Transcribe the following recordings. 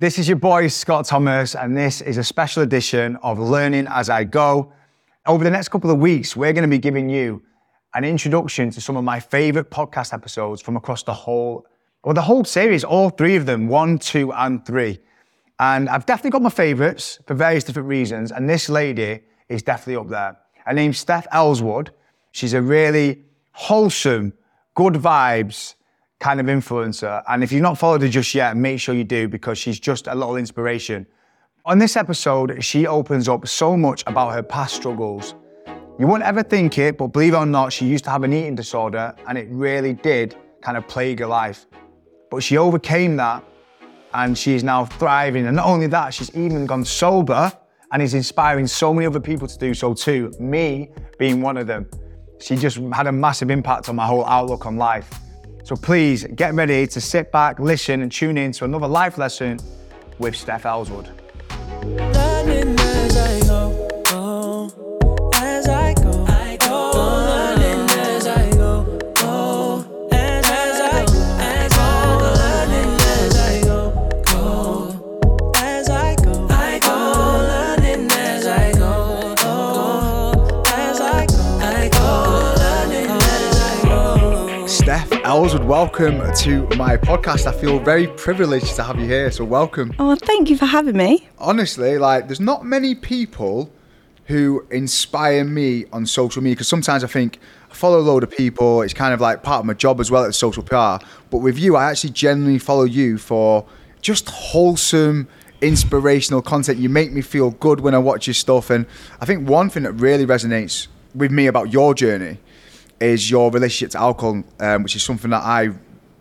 This is your boy, Scott Thomas, and this is a special edition of Learning as I Go. Over the next couple of weeks, we're going to be giving you an introduction to some of my favorite podcast episodes from across the whole, well, the whole series, all three of them, one, two, and three. And I've definitely got my favorites for various different reasons, and this lady is definitely up there. Her name's Steph Elswood. She's a really wholesome, good vibes, kind of influencer. And if you've not followed her just yet, make sure you do because she's just a little inspiration. On this episode, she opens up so much about her past struggles. You wouldn't ever think it, but believe it or not, she used to have an eating disorder and it really did kind of plague her life. But she overcame that and she is now thriving. And not only that, she's even gone sober and is inspiring so many other people to do so too, me being one of them. She just had a massive impact on my whole outlook on life. So please get ready to sit back, listen, and tune in to another life lesson with Steph Elswood. Elswood, welcome to my podcast. I feel very privileged to have you here, so welcome. Oh, thank you for having me. Honestly, like, there's not many people who inspire me on social media because sometimes I think I follow a load of people. It's kind of like part of my job as well as social PR. But with you, I actually genuinely follow you for just wholesome, inspirational content. You make me feel good when I watch your stuff. And I think one thing that really resonates with me about your journey is your relationship to alcohol, um, which is something that I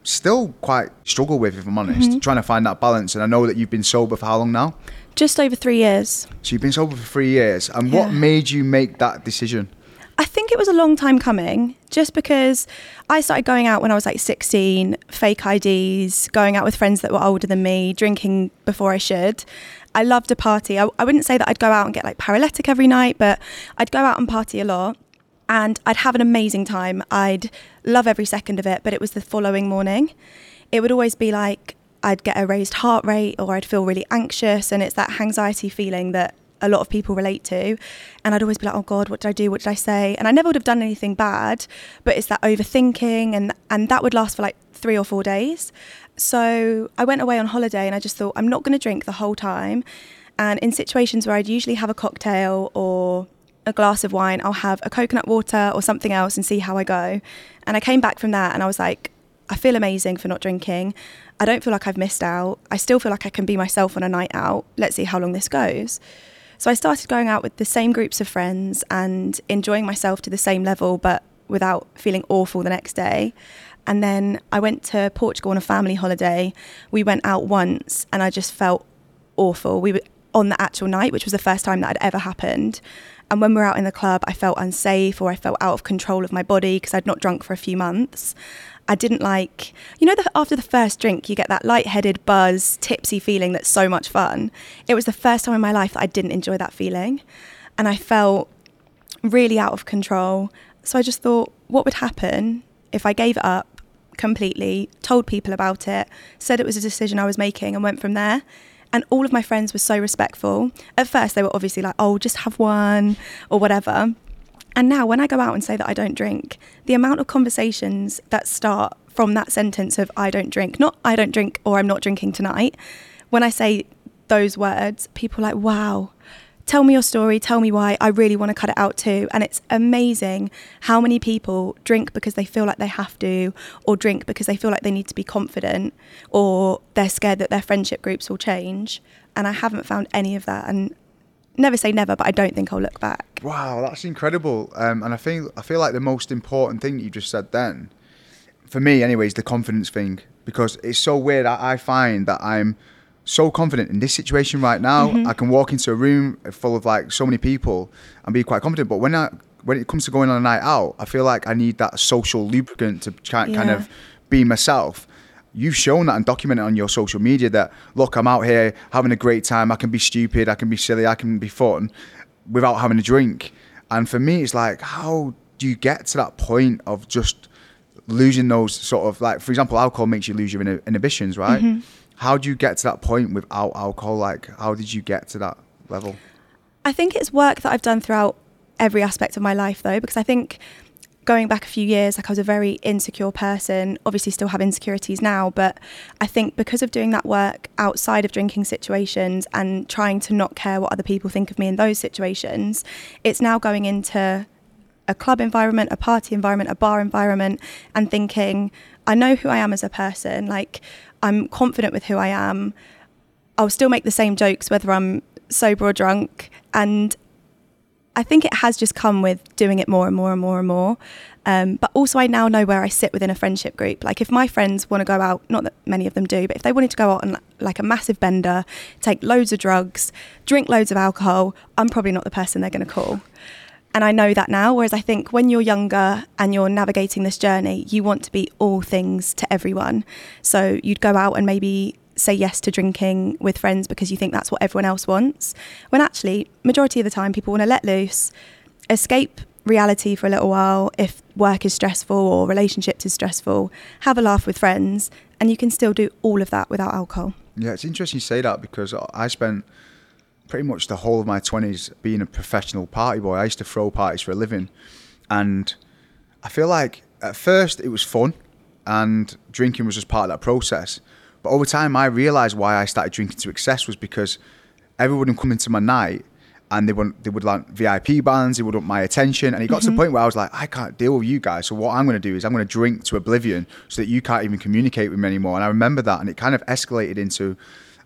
still quite struggle with, if I'm honest, trying to find that balance. And I know that you've been sober for how long now? Just over three years. So you've been sober for three years. And what made you make that decision? I think it was a long time coming just because I started going out when I was like 16, fake IDs, going out with friends that were older than me, drinking before I should. I loved a party. I, I wouldn't say that I'd go out and get like paralytic every night, but I'd go out and party a lot and I'd have an amazing time. I'd love every second of it, but it was the following morning. It would always be like I'd get a raised heart rate or I'd feel really anxious, and it's that anxiety feeling that a lot of people relate to. And I'd always be like, oh God, what did I do? What did I say? And I never would have done anything bad, but it's that overthinking, and, and that would last for like three or four days. So I went away on holiday and I just thought, I'm not going to drink the whole time. And in situations where I'd usually have a cocktail or a glass of wine, I'll have a coconut water or something else and see how I go. And I came back from that and I was like, I feel amazing for not drinking. I don't feel like I've missed out. I still feel like I can be myself on a night out. Let's see how long this goes. So I started going out with the same groups of friends and enjoying myself to the same level, but without feeling awful the next day. And then I went to Portugal on a family holiday. We went out once and I just felt awful. We were on the actual night, which was the first time that had ever happened. And when we were out in the club, I felt unsafe or I felt out of control of my body because I'd not drunk for a few months. I didn't like, you know, the, after the first drink, you get that lightheaded, buzz, tipsy feeling that's so much fun. It was the first time in my life that I didn't enjoy that feeling. And I felt really out of control. So I just thought, what would happen if I gave it up completely, told people about it, said it was a decision I was making, and went from there? And all of my friends were so respectful. At first, they were obviously like, oh, just have one or whatever. And now, when I go out and say that I don't drink, the amount of conversations that start from that sentence of I don't drink, not I don't drink or I'm not drinking tonight, when I say those words, people are like, wow, tell me your story, tell me why. I really want to cut it out too. And it's amazing how many people drink because they feel like they have to, or drink because they feel like they need to be confident, or they're scared that their friendship groups will change. And I haven't found any of that. And never say never, but I don't think I'll look back. Wow, that's incredible. Um, and I think I feel like the most important thing you just said then, for me, anyways, the confidence thing because it's so weird. I, I find that I'm so confident in this situation right now. Mm-hmm. I can walk into a room full of like so many people and be quite confident. But when I when it comes to going on a night out, I feel like I need that social lubricant to try, kind Yeah. of be myself. You've shown that and documented on your social media that look, I'm out here having a great time. I can be stupid, I can be silly, I can be fun without having a drink. And for me, it's like, how do you get to that point of just losing those sort of like, for example, alcohol makes you lose your inhibitions, right? Mm-hmm. How do you get to that point without alcohol? Like, how did you get to that level? I think it's work that I've done throughout every aspect of my life, though, because I think going back a few years, like I was a very insecure person. Obviously, still have insecurities now, but I think because of doing that work outside of drinking situations and trying to not care what other people think of me in those situations, it's now going into a club environment, a party environment, a bar environment, and thinking, I know who I am as a person. Like, I'm confident with who I am. I'll still make the same jokes whether I'm sober or drunk. And I think it has just come with doing it more and more and more and more. Um, but also, I now know where I sit within a friendship group. Like, if my friends want to go out, not that many of them do, but if they wanted to go out on like a massive bender, take loads of drugs, drink loads of alcohol, I'm probably not the person they're going to call. And I know that now. Whereas I think when you're younger and you're navigating this journey, you want to be all things to everyone. So you'd go out and maybe say yes to drinking with friends because you think that's what everyone else wants. When actually, majority of the time, people want to let loose, escape reality for a little while if work is stressful or relationships is stressful, have a laugh with friends, and you can still do all of that without alcohol. Yeah, it's interesting you say that because I spent pretty much the whole of my 20s being a professional party boy. I used to throw parties for a living. And I feel like at first it was fun and drinking was just part of that process. But over time, I realised why I started drinking to excess was because everyone would come into my night and they would they would like VIP bands, they would want my attention, and it got mm-hmm. to the mm-hmm. point where I was like, I can't deal with you guys. So what I'm going to do is I'm going to drink to oblivion so that you can't even communicate with me anymore. And I remember that, and it kind of escalated into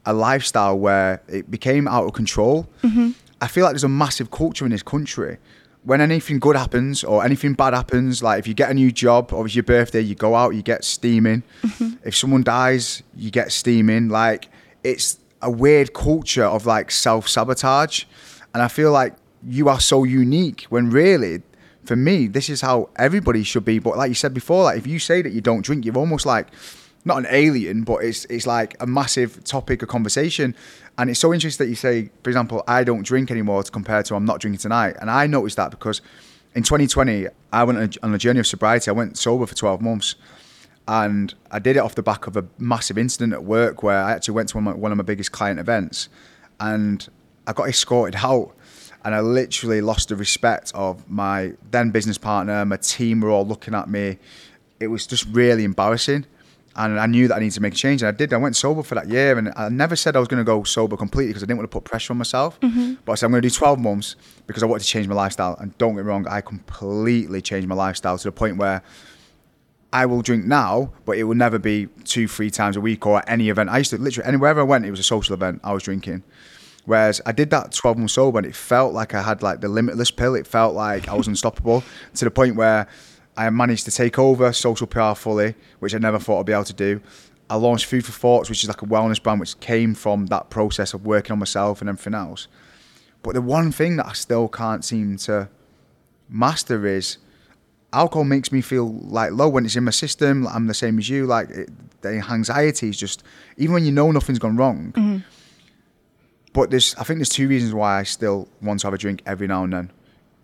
a lifestyle where it became out of control. Mm-hmm. I feel like there's a massive culture in this country. When anything good happens or anything bad happens, like if you get a new job or it's your birthday, you go out, you get steaming. Mm-hmm. If someone dies, you get steaming. Like it's a weird culture of like self sabotage. And I feel like you are so unique when really, for me, this is how everybody should be. But like you said before, like if you say that you don't drink, you're almost like not an alien, but it's it's like a massive topic of conversation. And it's so interesting that you say, for example, I don't drink anymore compared to I'm not drinking tonight. And I noticed that because in 2020, I went on a journey of sobriety. I went sober for 12 months. And I did it off the back of a massive incident at work where I actually went to one of my, one of my biggest client events and I got escorted out. And I literally lost the respect of my then business partner. My team were all looking at me. It was just really embarrassing and I knew that I needed to make a change, and I did. I went sober for that year, and I never said I was going to go sober completely because I didn't want to put pressure on myself. Mm-hmm. But I said I'm going to do 12 months because I wanted to change my lifestyle. And don't get me wrong, I completely changed my lifestyle to the point where I will drink now, but it will never be two, three times a week or at any event. I used to literally anywhere I went, it was a social event. I was drinking. Whereas I did that 12 months sober, and it felt like I had like the limitless pill. It felt like I was unstoppable to the point where I managed to take over social PR fully, which I never thought I'd be able to do. I launched Food for Thoughts, which is like a wellness brand, which came from that process of working on myself and everything else. But the one thing that I still can't seem to master is alcohol makes me feel like low when it's in my system. I'm the same as you. Like it, the anxiety is just even when you know nothing's gone wrong. Mm-hmm. But there's, I think there's two reasons why I still want to have a drink every now and then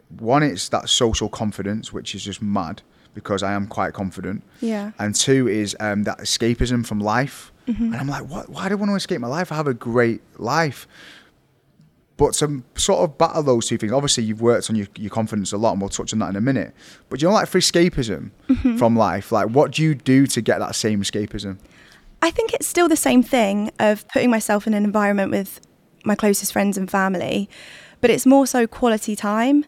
one, it's that social confidence, which is just mad because I am quite confident. Yeah. And two is um, that escapism from life. Mm-hmm. And I'm like, what? Why do I want to escape my life? I have a great life. But to sort of battle those two things, obviously you've worked on your, your confidence a lot, and we'll touch on that in a minute. But you know, like for escapism mm-hmm. from life, like what do you do to get that same escapism? I think it's still the same thing of putting myself in an environment with my closest friends and family, but it's more so quality time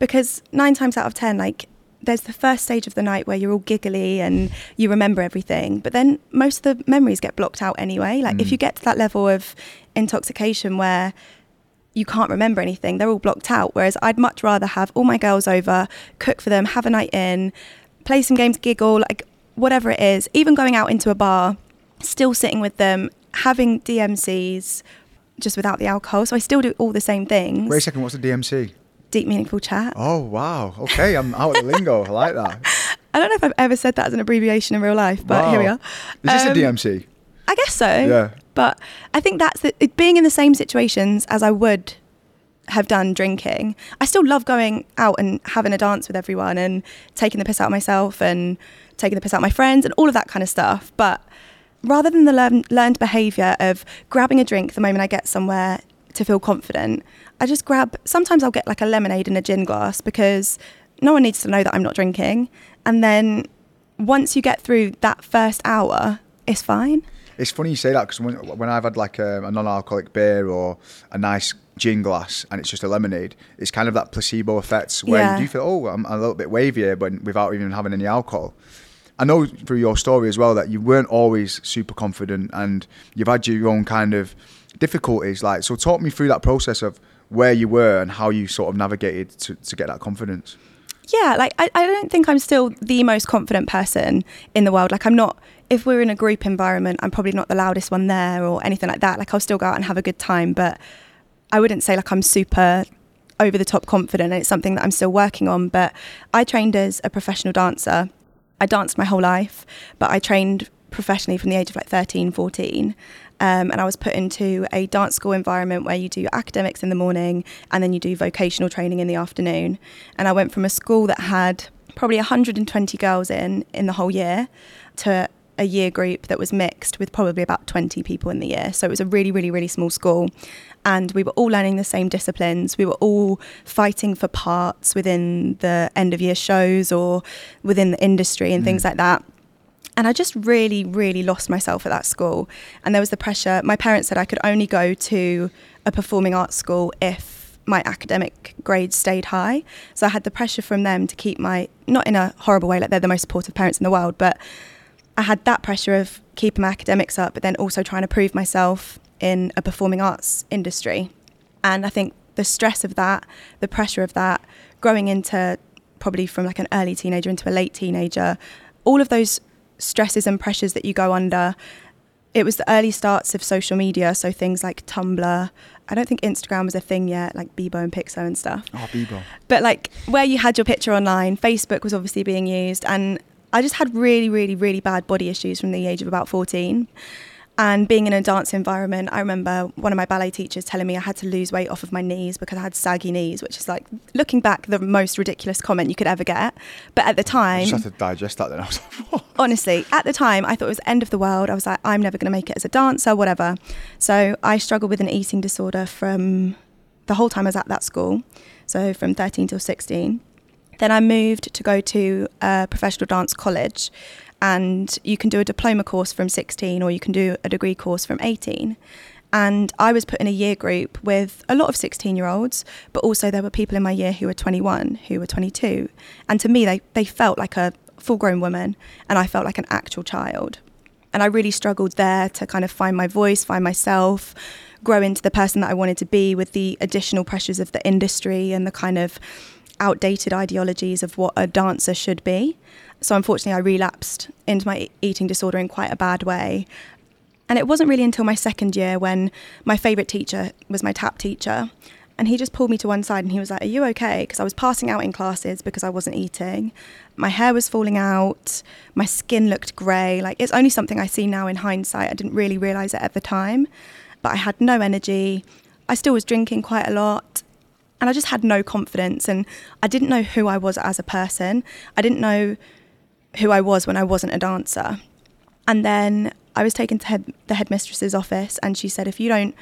because nine times out of ten, like there's the first stage of the night where you're all giggly and you remember everything, but then most of the memories get blocked out anyway. Like mm. if you get to that level of intoxication where you can't remember anything, they're all blocked out. Whereas I'd much rather have all my girls over, cook for them, have a night in, play some games, giggle, like whatever it is, even going out into a bar, still sitting with them, having DMCs just without the alcohol. So I still do all the same things. Wait a second, what's a DMC? deep, meaningful chat. Oh, wow. Okay, I'm out of the lingo. I like that. I don't know if I've ever said that as an abbreviation in real life, but wow. here we are. Is this um, a DMC? I guess so. Yeah. But I think that's the, it, being in the same situations as I would have done drinking. I still love going out and having a dance with everyone and taking the piss out of myself and taking the piss out of my friends and all of that kind of stuff. But rather than the learn, learned behavior of grabbing a drink the moment I get somewhere to feel confident, I just grab, sometimes I'll get like a lemonade in a gin glass because no one needs to know that I'm not drinking. And then once you get through that first hour, it's fine. It's funny you say that because when, when I've had like a, a non-alcoholic beer or a nice gin glass and it's just a lemonade, it's kind of that placebo effect where Yeah. you do feel, oh, I'm a little bit wavier, but without even having any alcohol. I know through your story as well that you weren't always super confident and you've had your own kind of difficulties. Like, so talk me through that process of where you were and how you sort of navigated to, to get that confidence. Yeah, like I, I don't think I'm still the most confident person in the world. Like I'm not if we're in a group environment, I'm probably not the loudest one there or anything like that. Like I'll still go out and have a good time, but I wouldn't say like I'm super over the top confident and it's something that I'm still working on. But I trained as a professional dancer. I danced my whole life, but I trained professionally from the age of like 13, 14. Um, and I was put into a dance school environment where you do your academics in the morning and then you do vocational training in the afternoon. And I went from a school that had probably 120 girls in in the whole year to a year group that was mixed with probably about 20 people in the year. So it was a really, really, really small school. And we were all learning the same disciplines. We were all fighting for parts within the end of year shows or within the industry and mm. things like that. And I just really, really lost myself at that school. And there was the pressure. My parents said I could only go to a performing arts school if my academic grades stayed high. So I had the pressure from them to keep my, not in a horrible way, like they're the most supportive parents in the world, but I had that pressure of keeping my academics up, but then also trying to prove myself in a performing arts industry. And I think the stress of that, the pressure of that, growing into probably from like an early teenager into a late teenager, all of those stresses and pressures that you go under. It was the early starts of social media, so things like Tumblr. I don't think Instagram was a thing yet, like Bebo and Piczo and stuff Oh, Bebo. but like where you had your picture online, Facebook was obviously being used, and I just had really, really, really bad body issues from the age of about 14. And being in a dance environment, I remember one of my ballet teachers telling me I had to lose weight off of my knees because I had saggy knees, which is like looking back the most ridiculous comment you could ever get. But at the I time, just had to digest that then. I was like, what? honestly, at the time, I thought it was the end of the world. I was like, I'm never going to make it as a dancer, whatever. So I struggled with an eating disorder from the whole time I was at that school. So from 13 till 16. Then I moved to go to a professional dance college. And you can do a diploma course from 16 or you can do a degree course from 18. And I was put in a year group with a lot of 16 year olds, but also there were people in my year who were 21, who were 22. And to me, they, they felt like a full grown woman and I felt like an actual child. And I really struggled there to kind of find my voice, find myself, grow into the person that I wanted to be with the additional pressures of the industry and the kind of outdated ideologies of what a dancer should be. So unfortunately, I relapsed into my eating disorder in quite a bad way. And it wasn't really until my second year when my favourite teacher was my tap teacher. And he just pulled me to one side and he was like, Are you okay? Because I was passing out in classes because I wasn't eating. My hair was falling out. My skin looked grey. Like, it's only something I see now in hindsight. I didn't really realise it at the time. But I had no energy. I still was drinking quite a lot. And I just had no confidence. And I didn't know who I was as a person. I didn't know who I was when I wasn't a dancer. And then I was taken to head, the headmistress's office, and she said, if you don't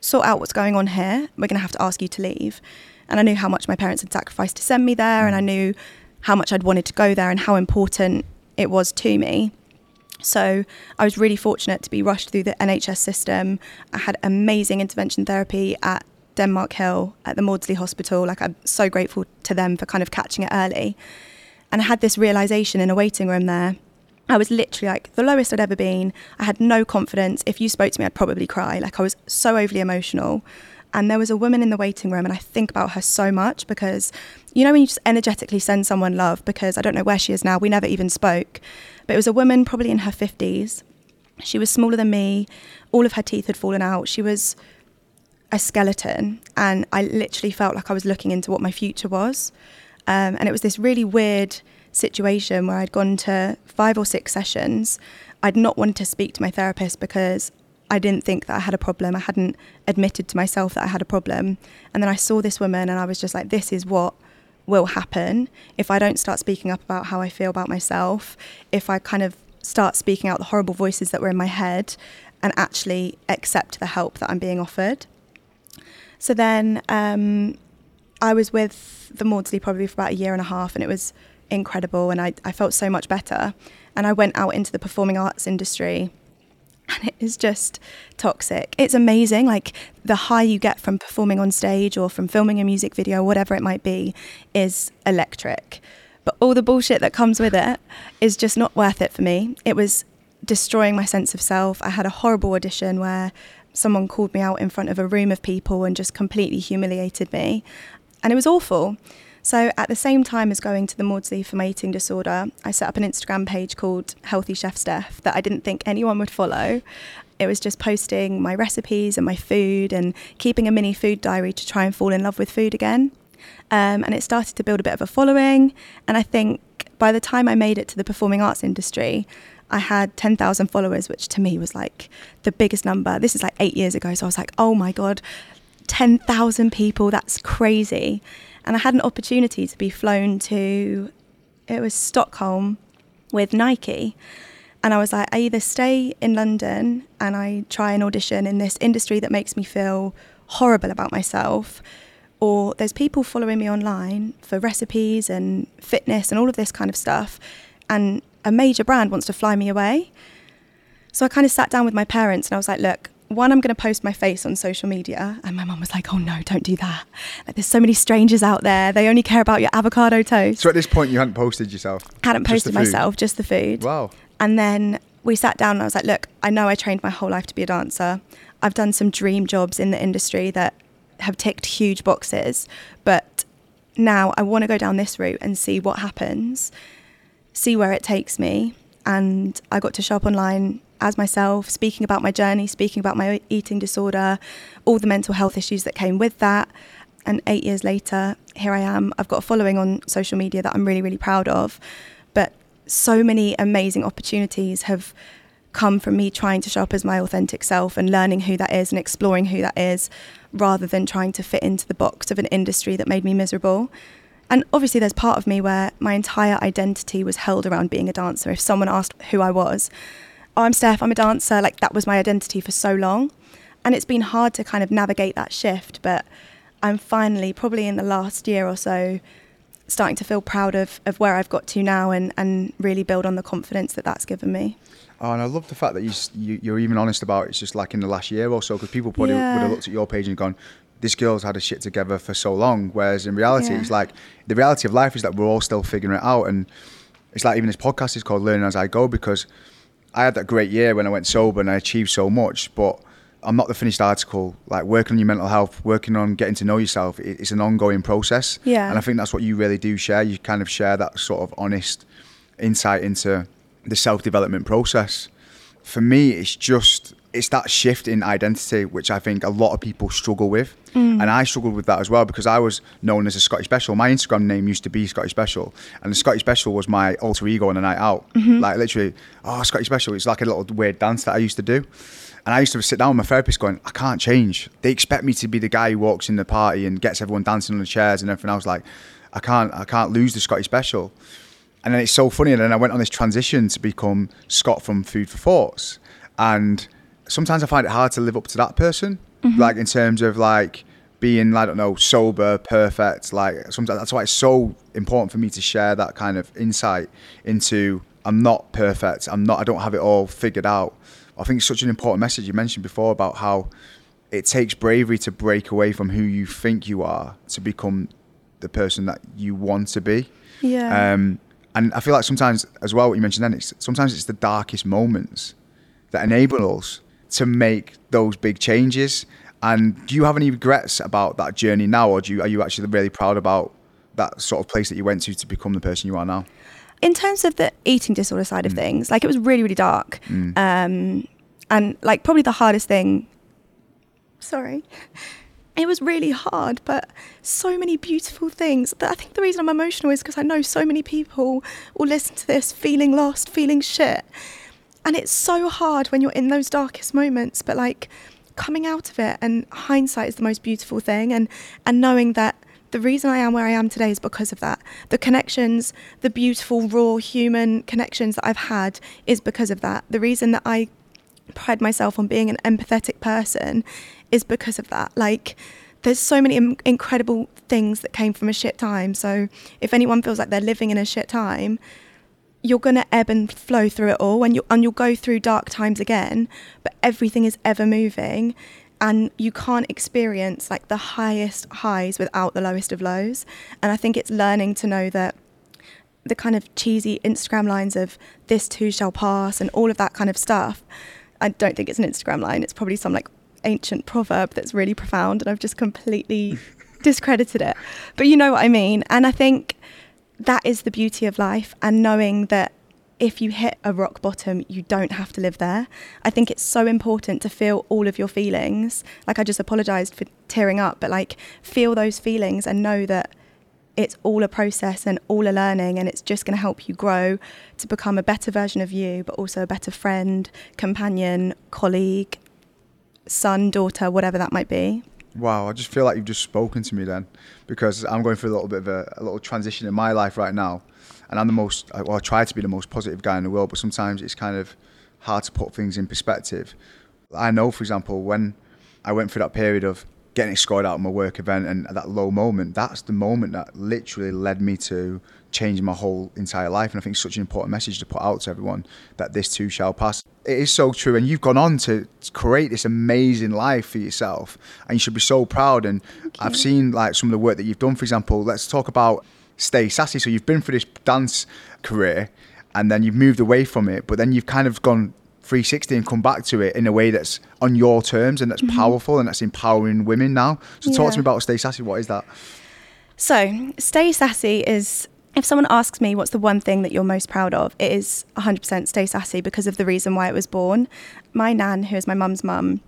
sort out what's going on here, we're going to have to ask you to leave. And I knew how much my parents had sacrificed to send me there, and I knew how much I'd wanted to go there and how important it was to me. So I was really fortunate to be rushed through the NHS system. I had amazing intervention therapy at Denmark Hill at the Maudsley Hospital. Like I'm so grateful to them for kind of catching it early. And I had this realization in a waiting room there. I was literally like the lowest I'd ever been. I had no confidence. If you spoke to me, I'd probably cry. Like I was so overly emotional. And there was a woman in the waiting room, and I think about her so much because, you know, when you just energetically send someone love, because I don't know where she is now, we never even spoke. But it was a woman probably in her 50s. She was smaller than me. All of her teeth had fallen out. She was a skeleton, and I literally felt like I was looking into what my future was. Um, and it was this really weird situation where I'd gone to five or six sessions. I'd not wanted to speak to my therapist because I didn't think that I had a problem. I hadn't admitted to myself that I had a problem. And then I saw this woman and I was just like, this is what will happen if I don't start speaking up about how I feel about myself, if I kind of start speaking out the horrible voices that were in my head and actually accept the help that I'm being offered. So then um, I was with the Maudsley probably for about a year and a half, and it was incredible. And I, I felt so much better. And I went out into the performing arts industry, and it is just toxic. It's amazing. Like the high you get from performing on stage or from filming a music video, whatever it might be, is electric. But all the bullshit that comes with it is just not worth it for me. It was destroying my sense of self. I had a horrible audition where someone called me out in front of a room of people and just completely humiliated me. And it was awful. So, at the same time as going to the Maudsley for my eating disorder, I set up an Instagram page called Healthy Chef Steph that I didn't think anyone would follow. It was just posting my recipes and my food and keeping a mini food diary to try and fall in love with food again. Um, and it started to build a bit of a following. And I think by the time I made it to the performing arts industry, I had 10,000 followers, which to me was like the biggest number. This is like eight years ago. So I was like, oh my God, 10,000 people, that's crazy. And I had an opportunity to be flown to, it was Stockholm with Nike. And I was like, I either stay in London and I try and audition in this industry that makes me feel horrible about myself, or there's people following me online for recipes and fitness and all of this kind of stuff. And a major brand wants to fly me away. So I kind of sat down with my parents and I was like, look, one, I'm going to post my face on social media. And my mum was like, oh no, don't do that. Like, there's so many strangers out there. They only care about your avocado toast. So at this point, you hadn't posted yourself? hadn't posted myself, just the food. Wow. And then we sat down and I was like, look, I know I trained my whole life to be a dancer. I've done some dream jobs in the industry that have ticked huge boxes, but now I want to go down this route and see what happens, see where it takes me. And I got to show up online as myself, speaking about my journey, speaking about my eating disorder, all the mental health issues that came with that. And eight years later, here I am. I've got a following on social media that I'm really, really proud of. But so many amazing opportunities have come from me trying to show up as my authentic self and learning who that is and exploring who that is rather than trying to fit into the box of an industry that made me miserable. And obviously, there's part of me where my entire identity was held around being a dancer. If someone asked who I was, oh, I'm Steph, I'm a dancer, like that was my identity for so long. And it's been hard to kind of navigate that shift, but I'm finally, probably in the last year or so, starting to feel proud of, of where I've got to now and, and really build on the confidence that that's given me. Oh, and I love the fact that you, you, you're even honest about it. it's just like in the last year or so because people probably Yeah. would have looked at your page and gone, "This girl's had a shit together for so long." Whereas in reality, Yeah. it's like the reality of life is that we're all still figuring it out, and it's like even this podcast is called "Learning as I Go" because I had that great year when I went sober and I achieved so much, but I'm not the finished article. Like working on your mental health, working on getting to know yourself, it's an ongoing process. Yeah. And I think that's what you really do share. You kind of share that sort of honest insight into the self development process. For me, it's just it's that shift in identity which I think a lot of people struggle with, mm. and I struggled with that as well because I was known as a Scottish Special. My Instagram name used to be Scottish Special, and the Scottish Special was my alter ego on a night out. Mm-hmm. Like literally, oh Scottish Special. It's like a little weird dance that I used to do. And I used to sit down with my therapist going, I can't change. They expect me to be the guy who walks in the party and gets everyone dancing on the chairs and everything. I was like, I can't, I can't lose the Scottish special. And then it's so funny. And then I went on this transition to become Scott from Food for Thoughts. And sometimes I find it hard to live up to that person, like in terms of like being, I don't know, sober, perfect. Like sometimes that's why it's so important for me to share that kind of insight into I'm not perfect. I'm not, I don't have it all figured out. I think it's such an important message you mentioned before about how it takes bravery to break away from who you think you are to become the person that you want to be. Yeah. Um, and I feel like sometimes, as well, what you mentioned then, it's, sometimes it's the darkest moments that enable us to make those big changes. And do you have any regrets about that journey now, or do you, are you actually really proud about that sort of place that you went to to become the person you are now? in terms of the eating disorder side Mm. of things, like it was really, really dark. Um, and like probably the hardest thing, sorry, it was really hard, but so many beautiful things. That I think the reason I'm emotional is because I know so many people will listen to this feeling lost, feeling shit. And it's so hard when you're in those darkest moments, but like coming out of it and hindsight is the most beautiful thing and and knowing that the reason I am where I am today is because of that. The connections, the beautiful, raw human connections that I've had is because of that. The reason that I pride myself on being an empathetic person is because of that. Like, there's so many Im- incredible things that came from a shit time. So, if anyone feels like they're living in a shit time, you're going to ebb and flow through it all and, you, and you'll go through dark times again, but everything is ever moving and you can't experience like the highest highs without the lowest of lows. And I think it's learning to know that the kind of cheesy Instagram lines of this too shall pass and all of that kind of stuff. I don't think it's an Instagram line. It's probably some like ancient proverb that's really profound and I've just completely discredited it. But you know what I mean. And I think that is the beauty of life and knowing that if you hit a rock bottom, you don't have to live there. I think it's so important to feel all of your feelings. Like I just apologized for tearing up, but like feel those feelings and know that it's all a process and all a learning and it's just going to help you grow to become a better version of you, but also a better friend, companion, colleague, son, daughter, whatever that might be. Wow, I just feel like you've just spoken to me then, because I'm going through a little bit of a, a little transition in my life right now, and I'm the most, well, I try to be the most positive guy in the world, but sometimes it's kind of hard to put things in perspective. I know, for example, when I went through that period of getting escorted out of my work event and at that low moment, that's the moment that literally led me to changing my whole entire life. And I think it's such an important message to put out to everyone that this too shall pass. It is so true. And you've gone on to create this amazing life for yourself. And you should be so proud. And I've seen like some of the work that you've done. For example, let's talk about Stay Sassy. So you've been through this dance career and then you've moved away from it, but then you've kind of gone 360 and come back to it in a way that's on your terms and that's powerful and that's empowering women now. So talk Mm-hmm. To me about Stay Sassy. What is that? So, Stay Sassy is if someone asks me what's the one thing that you're most proud of, it is 100% Stay Sassy because of the reason why it was born. My nan, who is my mum's mum,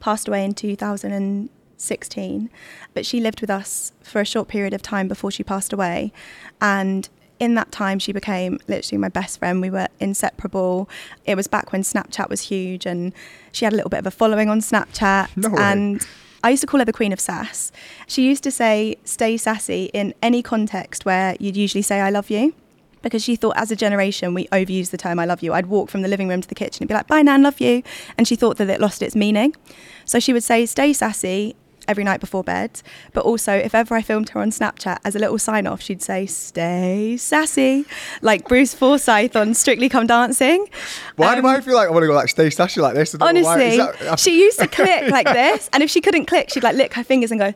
passed away in 2016, but she lived with us for a short period of time before she passed away. And in that time, she became literally my best friend. We were inseparable. It was back when Snapchat was huge, and she had a little bit of a following on Snapchat. No and I used to call her the Queen of Sass. She used to say, stay sassy in any context where you'd usually say, I love you. Because she thought as a generation, we overuse the term I love you. I'd walk from the living room to the kitchen and be like, bye, Nan, love you. And she thought that it lost its meaning. So she would say, stay sassy every night before bed. But also, if ever I filmed her on Snapchat as a little sign off, she'd say, stay sassy, like Bruce Forsyth on Strictly Come Dancing. Why Um, do I feel like I want to go like Stay Sassy like this? Honestly, that- she used to click like this, and if she couldn't click, she'd like lick her fingers and go.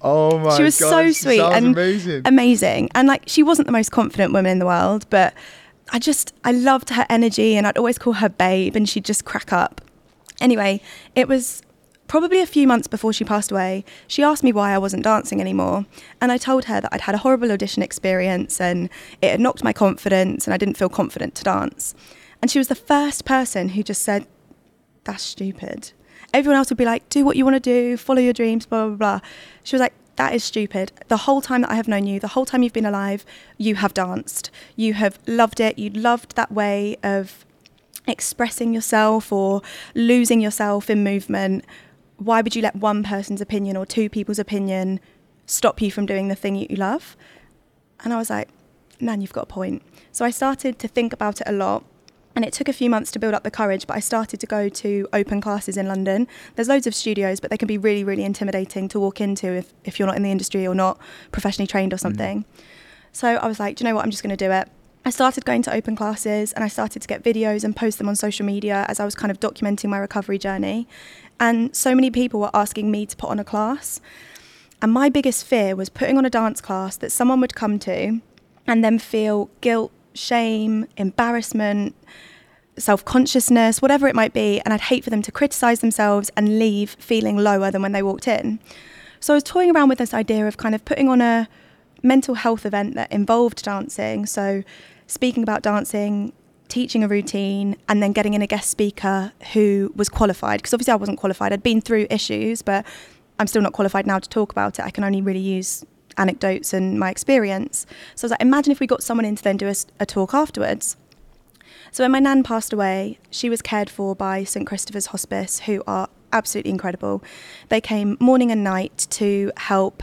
oh my she was God, so sweet and amazing. amazing, and like she wasn't the most confident woman in the world, but I just I loved her energy, and I'd always call her babe, and she'd just crack up. Anyway, it was probably a few months before she passed away. She asked me why I wasn't dancing anymore, and I told her that I'd had a horrible audition experience, and it had knocked my confidence, and I didn't feel confident to dance. And she was the first person who just said, that's stupid. Everyone else would be like, do what you want to do, follow your dreams, blah, blah, blah. She was like, that is stupid. The whole time that I have known you, the whole time you've been alive, you have danced. You have loved it. You loved that way of expressing yourself or losing yourself in movement. Why would you let one person's opinion or two people's opinion stop you from doing the thing that you love? And I was like, man, you've got a point. So I started to think about it a lot. And it took a few months to build up the courage, but I started to go to open classes in London. There's loads of studios, but they can be really, really intimidating to walk into if, if you're not in the industry or not professionally trained or mm-hmm. something. So I was like, do you know what? I'm just going to do it. I started going to open classes and I started to get videos and post them on social media as I was kind of documenting my recovery journey. And so many people were asking me to put on a class. And my biggest fear was putting on a dance class that someone would come to and then feel guilt, shame, embarrassment, self consciousness, whatever it might be. And I'd hate for them to criticize themselves and leave feeling lower than when they walked in. So I was toying around with this idea of kind of putting on a mental health event that involved dancing. So speaking about dancing, teaching a routine, and then getting in a guest speaker who was qualified. Because obviously I wasn't qualified. I'd been through issues, but I'm still not qualified now to talk about it. I can only really use anecdotes and my experience. So I was like, imagine if we got someone in to then do a talk afterwards. So when my nan passed away, she was cared for by St Christopher's Hospice, who are absolutely incredible. They came morning and night to help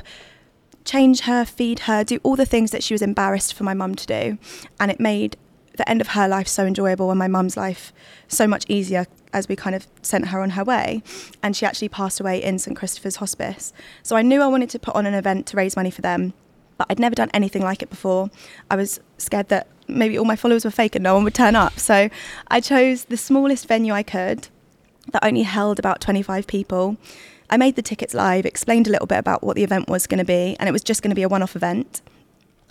change her, feed her, do all the things that she was embarrassed for my mum to do. And it made the end of her life so enjoyable and my mum's life so much easier as we kind of sent her on her way. And she actually passed away in St Christopher's Hospice. So I knew I wanted to put on an event to raise money for them, but I'd never done anything like it before. I was scared that maybe all my followers were fake and no one would turn up. So I chose the smallest venue I could that only held about 25 people. I made the tickets live, explained a little bit about what the event was going to be, and it was just going to be a one off event.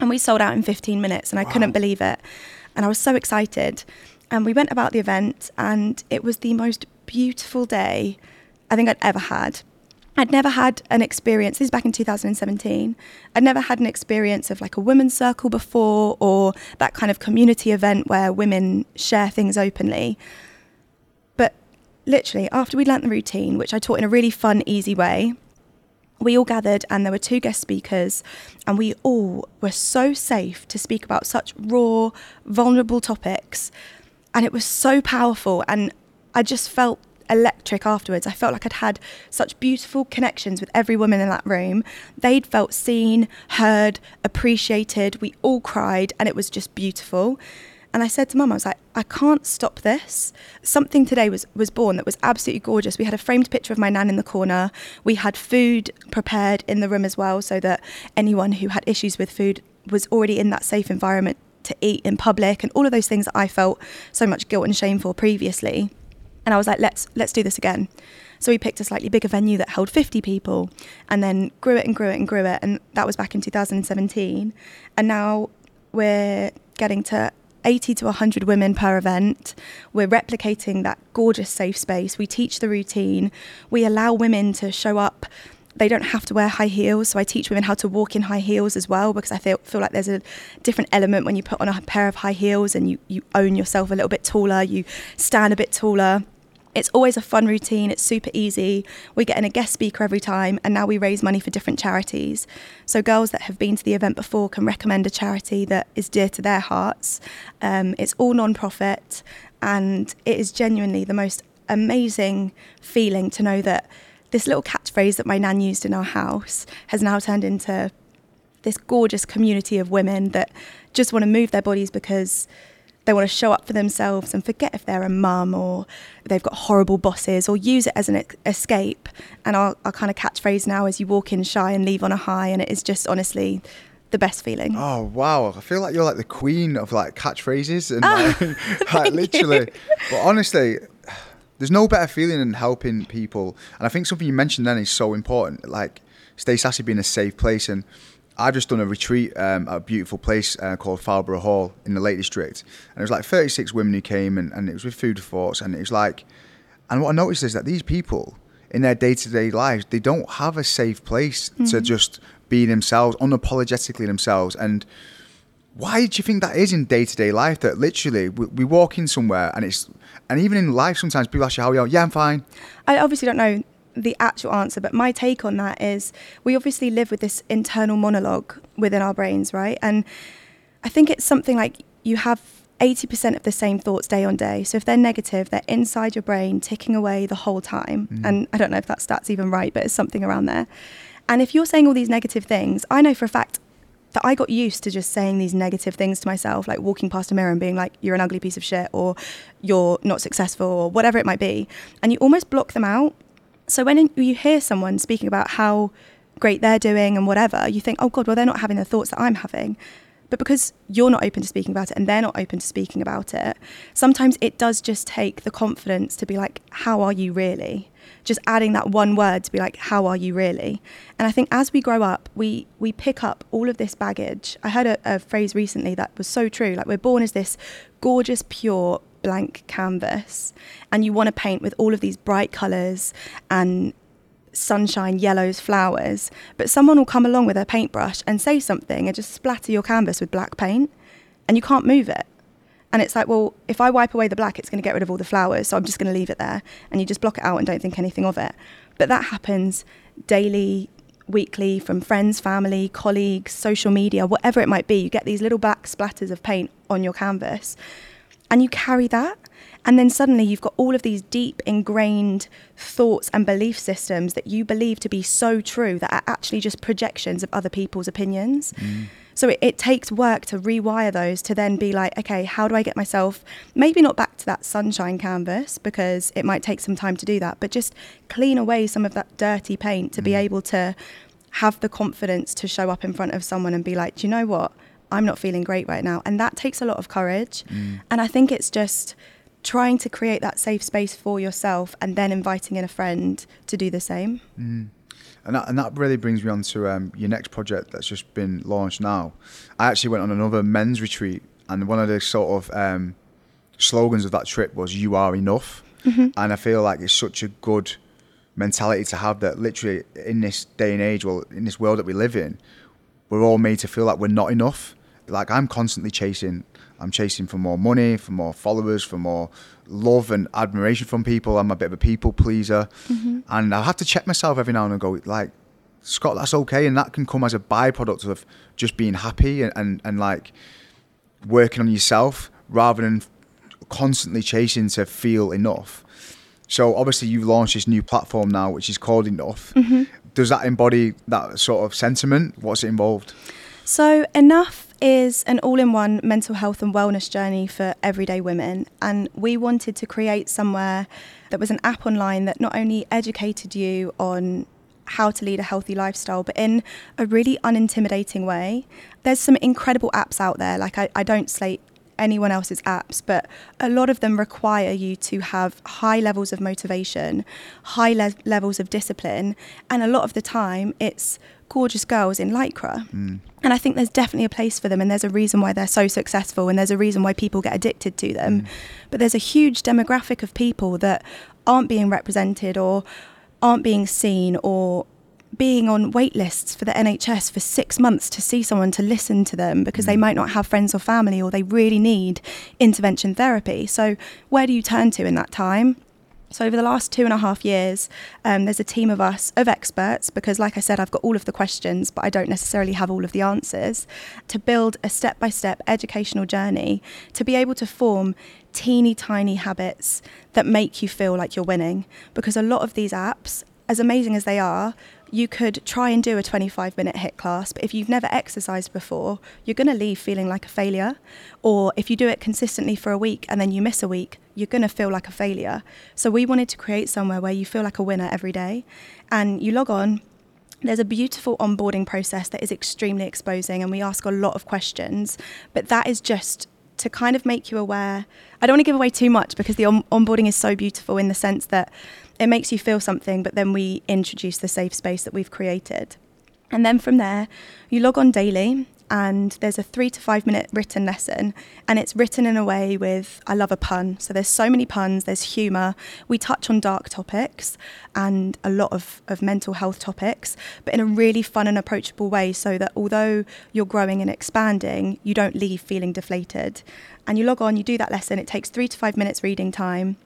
And we sold out in 15 minutes, and I couldn't believe it. And I was so excited. And we went about the event, and it was the most beautiful day I think I'd ever had. I'd never had an experience, this is back in 2017. I'd never had an experience of like a women's circle before or that kind of community event where women share things openly. But literally, after we learnt the routine, which I taught in a really fun, easy way, we all gathered and there were two guest speakers, and we all were so safe to speak about such raw, vulnerable topics. And it was so powerful. And I just felt electric afterwards. I felt like I'd had such beautiful connections with every woman in that room. They'd felt seen, heard, appreciated. We all cried, and it was just beautiful. And I said to mum, I was like, I can't stop this. Something today was, was born that was absolutely gorgeous. We had a framed picture of my nan in the corner. We had food prepared in the room as well, so that anyone who had issues with food was already in that safe environment to eat in public and all of those things that I felt so much guilt and shame for previously. And I was like, let's let's do this again. So we picked a slightly bigger venue that held 50 people and then grew it and grew it and grew it. And that was back in 2017. And now we're getting to 80 to 100 women per event. We're replicating that gorgeous safe space. We teach the routine. We allow women to show up. They don't have to wear high heels, so I teach women how to walk in high heels as well because I feel, feel like there's a different element when you put on a pair of high heels and you, you own yourself a little bit taller, you stand a bit taller. It's always a fun routine. It's super easy. We get in a guest speaker every time, and now we raise money for different charities. So girls that have been to the event before can recommend a charity that is dear to their hearts. Um, it's all non-profit, and it is genuinely the most amazing feeling to know that this little catchphrase that my nan used in our house has now turned into this gorgeous community of women that just want to move their bodies because they want to show up for themselves and forget if they're a mum or they've got horrible bosses or use it as an escape. And our, our kind of catchphrase now is you walk in shy and leave on a high. And it is just honestly the best feeling. Oh wow! I feel like you're like the queen of like catchphrases and oh, like, like literally. But honestly, there's no better feeling than helping people. And I think something you mentioned then is so important. Like Stay Sassy being a safe place and. I've just done a retreat um, at a beautiful place uh, called Farlborough Hall in the Lake District, and it was like 36 women who came, and, and it was with food thoughts, and it was like, and what I noticed is that these people in their day-to-day lives, they don't have a safe place to just be themselves, unapologetically themselves, and why do you think that is in day-to-day life? That literally we, we walk in somewhere, and it's, and even in life, sometimes people ask you how you are. Yeah, I'm fine. I obviously don't know the actual answer, but my take on that is we obviously live with this internal monologue within our brains, right? And I think it's something like you have 80% of the same thoughts day on day. So if they're negative, they're inside your brain ticking away the whole time. Mm. And I don't know if that stat's even right, but it's something around there. And if you're saying all these negative things, I know for a fact that I got used to just saying these negative things to myself, like walking past a mirror and being like, you're an ugly piece of shit, or you're not successful, or whatever it might be. And you almost block them out. So when you hear someone speaking about how great they're doing and whatever, you think, oh God, well, they're not having the thoughts that I'm having. But because you're not open to speaking about it and they're not open to speaking about it, sometimes it does just take the confidence to be like, how are you really? Just adding that one word to be like, how are you really? And I think as we grow up, we, we pick up all of this baggage. I heard a, a phrase recently that was so true. Like, we're born as this gorgeous, pure, blank canvas, and you want to paint with all of these bright colours and sunshine, yellows, flowers, but someone will come along with a paintbrush and say something and just splatter your canvas with black paint, and you can't move it. And it's like, well, if I wipe away the black, it's going to get rid of all the flowers, so I'm just going to leave it there. And you just block it out and don't think anything of it. But that happens daily, weekly, from friends, family, colleagues, social media, whatever it might be. You get these little black splatters of paint on your canvas. And you carry that. And then suddenly you've got all of these deep ingrained thoughts and belief systems that you believe to be so true that are actually just projections of other people's opinions. Mm. So it, it takes work to rewire those to then be like, okay, how do I get myself maybe not back to that sunshine canvas because it might take some time to do that, but just clean away some of that dirty paint to be mm. able to have the confidence to show up in front of someone and be like, do you know what? I'm not feeling great right now. And that takes a lot of courage. And I think it's just trying to create that safe space for yourself and then inviting in a friend to do the same. And that, and that really brings me on to um, your next project that's just been launched now. I actually went on another men's retreat, and one of the sort of um, slogans of that trip was "You are enough," and I feel like it's such a good mentality to have that. Literally, in this day and age, well, in this world that we live in, we're all made to feel like we're not enough. Like I'm constantly chasing. I'm chasing for more money, for more followers, for more love and admiration from people. I'm a bit of a people pleaser, mm-hmm. and I have to check myself every now and then. Go like, Scott, that's okay, and that can come as a byproduct of just being happy and and, and like working on yourself rather than constantly chasing to feel enough. So obviously you've launched this new platform now, which is called Enough. Mm-hmm. Does that embody that sort of sentiment? What's it involved? So, Enough is an all in one mental health and wellness journey for everyday women. And we wanted to create somewhere that was an app online that not only educated you on how to lead a healthy lifestyle, but in a really unintimidating way. There's some incredible apps out there. Like, I, I don't slate anyone else's apps, but a lot of them require you to have high levels of motivation, high le- levels of discipline, and a lot of the time it's gorgeous girls in lycra. Mm. And I think there's definitely a place for them, and there's a reason why they're so successful, and there's a reason why people get addicted to them. Mm. But there's a huge demographic of people that aren't being represented or aren't being seen or being on wait lists for the NHS for six months to see someone to listen to them because they mm. might not have friends or family or they really need intervention therapy. So, where do you turn to in that time? So, over the last two and a half years, um, there's a team of us, of experts, because, like I said, I've got all of the questions, but I don't necessarily have all of the answers, to build a step by step educational journey to be able to form teeny tiny habits that make you feel like you're winning. Because a lot of these apps, as amazing as they are, you could try and do a 25 minute HIIT class, but if you've never exercised before, you're going to leave feeling like a failure. Or if you do it consistently for a week and then you miss a week, you're going to feel like a failure. So we wanted to create somewhere where you feel like a winner every day. And you log on, there's a beautiful onboarding process that is extremely exposing, and we ask a lot of questions, but that is just to kind of make you aware. I don't want to give away too much because the on- onboarding is so beautiful in the sense that it makes you feel something, but then we introduce the safe space that we've created. And then from there, you log on daily, and there's a three to five minute written lesson, and it's written in a way with I love a pun. So there's so many puns, there's humour. We touch on dark topics and a lot of, of mental health topics, but in a really fun and approachable way, so that although you're growing and expanding, you don't leave feeling deflated. And you log on, you do that lesson, it takes three to five minutes reading time.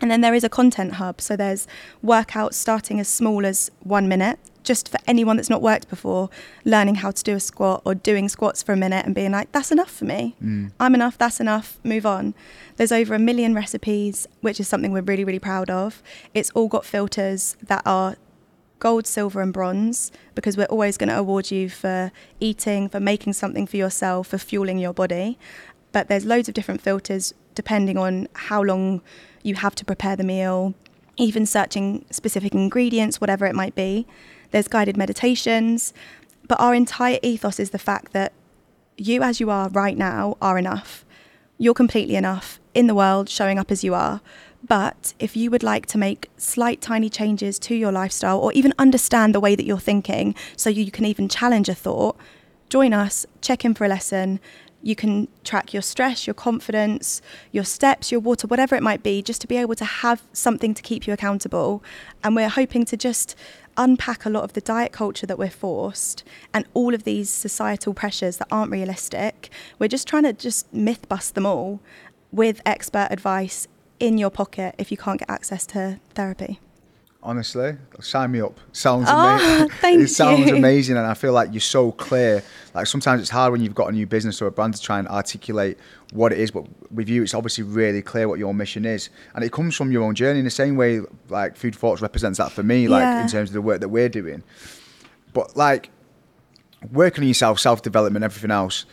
And then there is a content hub. So there's workouts starting as small as one minute, just for anyone that's not worked before, learning how to do a squat or doing squats for a minute and being like, that's enough for me. Mm. I'm enough, that's enough, move on. There's over a million recipes, which is something we're really, really proud of. It's all got filters that are gold, silver, and bronze because we're always going to award you for eating, for making something for yourself, for fueling your body. But there's loads of different filters depending on how long you have to prepare the meal, even searching specific ingredients, whatever it might be. There's guided meditations. But our entire ethos is the fact that you, as you are right now, are enough. You're completely enough in the world, showing up as you are. But if you would like to make slight, tiny changes to your lifestyle or even understand the way that you're thinking so you can even challenge a thought, join us, check in for a lesson. You can track your stress, your confidence, your steps, your water, whatever it might be, just to be able to have something to keep you accountable. And we're hoping to just unpack a lot of the diet culture that we're forced and all of these societal pressures that aren't realistic. We're just trying to just myth bust them all with expert advice in your pocket if you can't get access to therapy. Honestly, sign me up. Sounds Oh, amazing. thank it sounds you. amazing, and I feel like you're so clear. Like sometimes it's hard when you've got a new business or a brand to try and articulate what it is, but with you, it's obviously really clear what your mission is, and it comes from your own journey in the same way. Like Food Forks represents that for me, like Yeah. in terms of the work that we're doing. But like working on yourself, self development, everything else,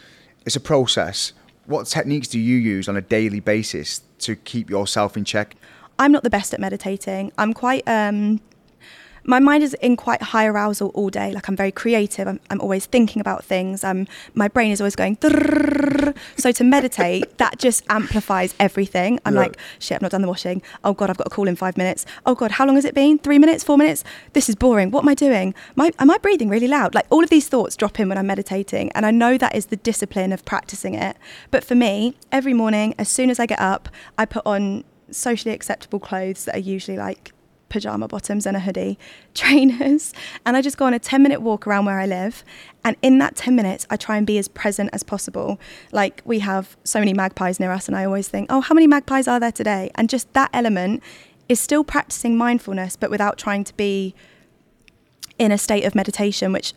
it's a process. What techniques do you use on a daily basis to keep yourself in check? I'm not the best at meditating. I'm quite um my mind is in quite high arousal all day. Like I'm very creative. I'm, I'm always thinking about things. Um, my brain is always going. So to meditate, that just amplifies everything. I'm Yeah. like, shit, I've not done the washing. Oh god, I've got a call in five minutes. Oh god, how long has it been? Three minutes? Four minutes? This is boring. What am I doing? Am I, am I breathing really loud? Like all of these thoughts drop in when I'm meditating, and I know that is the discipline of practicing it. But for me, every morning, as soon as I get up, I put on socially acceptable clothes that are usually like pajama bottoms and a hoodie, trainers, and I just go on a 10 minute walk around where I live. And in that 10 minutes, I try and be as present as possible. Like we have so many magpies near us, and I always think, oh, how many magpies are there today? And just that element is still practicing mindfulness, but without trying to be in a state of meditation, which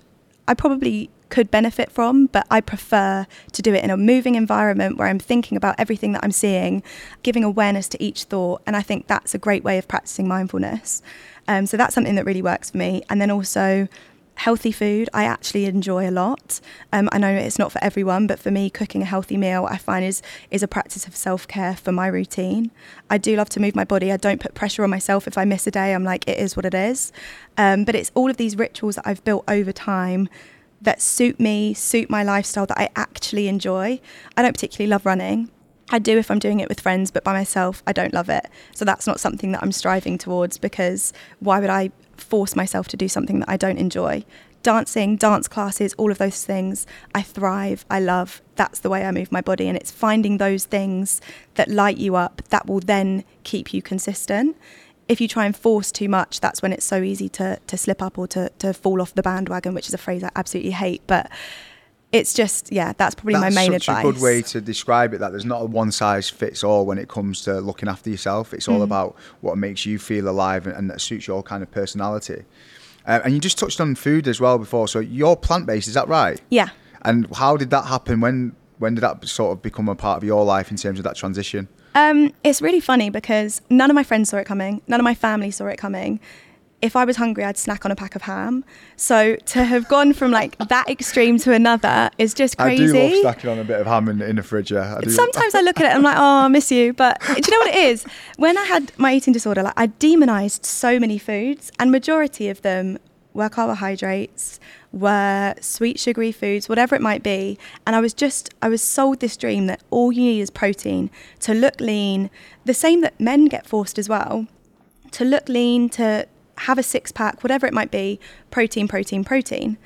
I probably could benefit from, but I prefer to do it in a moving environment where I'm thinking about everything that I'm seeing, giving awareness to each thought. And I think that's a great way of practicing mindfulness. Um, so that's something that really works for me. And then also, healthy food I actually enjoy a lot. Um, I know it's not for everyone, but for me, cooking a healthy meal I find is is a practice of self care for my routine. I do love to move my body. I don't put pressure on myself if I miss a day. I'm like, it is what it is. Um, but it's all of these rituals that I've built over time that suit me, suit my lifestyle that I actually enjoy. I don't particularly love running. I do if I'm doing it with friends, but by myself, I don't love it. So that's not something that I'm striving towards because why would I force myself to do something that I don't enjoy? Dancing, dance classes, all of those things, I thrive, I love. That's the way I move my body. And it's finding those things that light you up that will then keep you consistent. If you try and force too much, that's when it's so easy to, to slip up or to, to fall off the bandwagon, which is a phrase I absolutely hate. But it's just, yeah, that's probably That's my main such advice. a good way to describe it. That there's not a one size fits all when it comes to looking after yourself. It's Mm. all about what makes you feel alive and, and that suits your kind of personality. Uh, and you just touched on food as well before. So you're plant based, is that right? Yeah. And how did that happen? When when did that sort of become a part of your life in terms of that transition? Um, it's really funny because none of my friends saw it coming. None of my family saw it coming. If I was hungry, I'd snack on a pack of ham. So to have gone from like that extreme to another is just crazy. I do love stacking on a bit of ham in, in the fridge. Yeah, I do. Sometimes I look at it and I'm like, oh, I miss you. But do you know what it is? When I had my eating disorder, like I demonized so many foods, and majority of them were carbohydrates, were sweet, sugary foods, whatever it might be. And I was just, I was sold this dream that all you need is protein to look lean, the same that men get forced as well, to look lean, to have a six pack, whatever it might be, protein, protein, protein.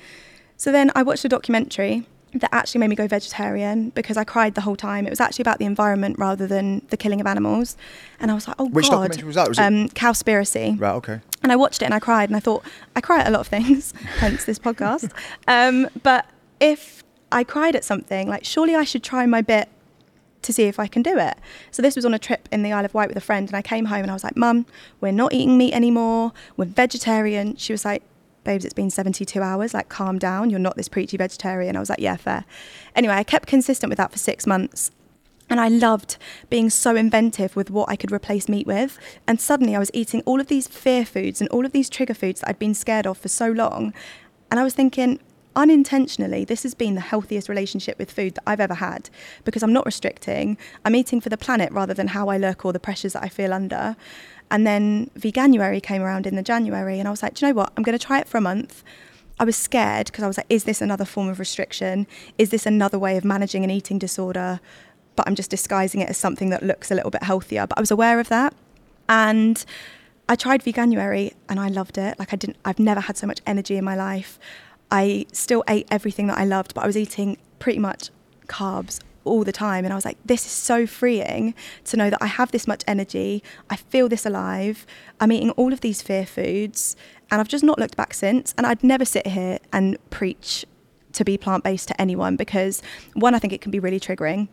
So then I watched a documentary that actually made me go vegetarian because I cried the whole time. It was actually about the environment rather than the killing of animals. And I was like, oh Which God. documentary was that? Was it- um, Cowspiracy. Right. Okay. And I watched it and I cried and I thought, I cry at a lot of things, hence this podcast. Um, but if I cried at something, like surely I should try my bit to see if I can do it. So this was on a trip in the Isle of Wight with a friend and I came home and I was like, Mum, we're not eating meat anymore. We're vegetarian. She was like, Babes, it's been 72 hours. Like, calm down. You're not this preachy vegetarian. I was like, yeah, fair. Anyway, I kept consistent with that for six months. And I loved being so inventive with what I could replace meat with. And suddenly I was eating all of these fear foods and all of these trigger foods that I'd been scared of for so long. And I was thinking, unintentionally, this has been the healthiest relationship with food that I've ever had because I'm not restricting. I'm eating for the planet rather than how I look or the pressures that I feel under. And then Veganuary came around in the January, and I was like, do you know what? I'm going to try it for a month. I was scared because I was like, is this another form of restriction? Is this another way of managing an eating disorder? But I'm just disguising it as something that looks a little bit healthier. But I was aware of that. And I tried Veganuary and I loved it. Like I didn't I've never had so much energy in my life. I still ate everything that I loved, but I was eating pretty much carbs all the time and I was like this is so freeing to know that I have this much energy. I feel this alive. I'm eating all of these fear foods and I've just not looked back since and I'd never sit here and preach to be plant-based to anyone because one I think it can be really triggering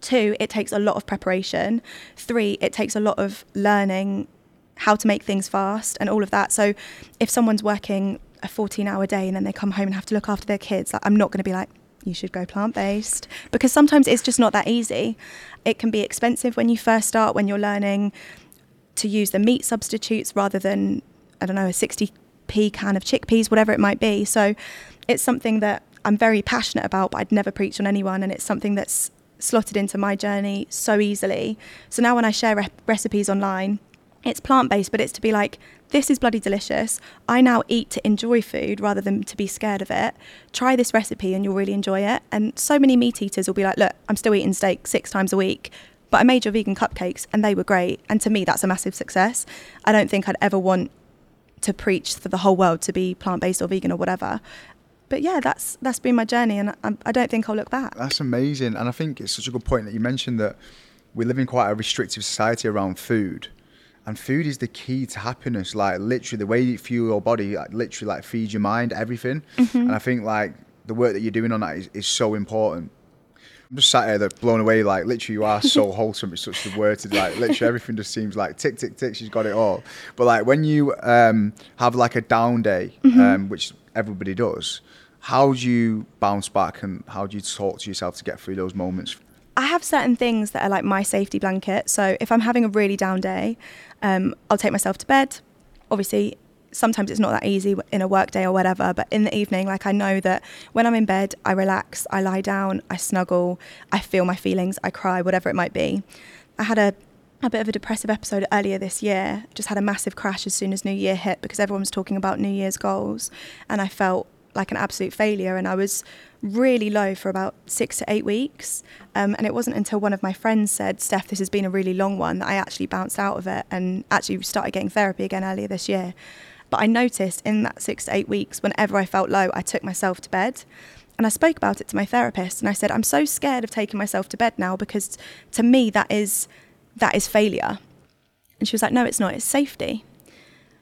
Two, it takes a lot of preparation. Three, it takes a lot of learning how to make things fast and all of that. So if someone's working a 14 hour day and then they come home and have to look after their kids, like, I'm not going to be like, you should go plant based because sometimes it's just not that easy. It can be expensive when you first start, when you're learning to use the meat substitutes rather than, I don't know, a 60p can of chickpeas, whatever it might be. So it's something that I'm very passionate about, but I'd never preach on anyone. And it's something that's slotted into my journey so easily. So now when I share re- recipes online, it's plant based, but it's to be like, this is bloody delicious. I now eat to enjoy food rather than to be scared of it. Try this recipe and you'll really enjoy it. And so many meat eaters will be like, look, I'm still eating steak six times a week, but I made your vegan cupcakes and they were great. And to me, that's a massive success. I don't think I'd ever want to preach for the whole world to be plant based or vegan or whatever. But yeah, that's that's been my journey, and I, I don't think I'll look back. That's amazing, and I think it's such a good point that you mentioned that we live in quite a restrictive society around food, and food is the key to happiness. Like literally, the way you fuel your body, like literally, like feeds your mind, everything. And I think like the work that you're doing on that is, is so important. I'm just sat here, that blown away. Like literally, you are so wholesome. It's such the word to like. Literally, everything just seems like tick, tick, tick. She's got it all. But like when you um, have like a down day, um, which everybody does, how do you bounce back and how do you talk to yourself to get through those moments? I have certain things that are like my safety blanket. So if I'm having a really down day, um, I'll take myself to bed. Obviously, sometimes it's not that easy in a work day or whatever, but in the evening, like I know that when I'm in bed, I relax, I lie down, I snuggle, I feel my feelings, I cry, whatever it might be. I had a a bit of a depressive episode earlier this year. Just had a massive crash as soon as New Year hit because everyone was talking about New Year's goals, and I felt like an absolute failure. And I was really low for about six to eight weeks. Um, and it wasn't until one of my friends said, Steph, this has been a really long one, that I actually bounced out of it and actually started getting therapy again earlier this year. But I noticed in that six to eight weeks, whenever I felt low, I took myself to bed. And I spoke about it to my therapist and I said, I'm so scared of taking myself to bed now because to me that is that is failure. And she was like, No, it's not, it's safety.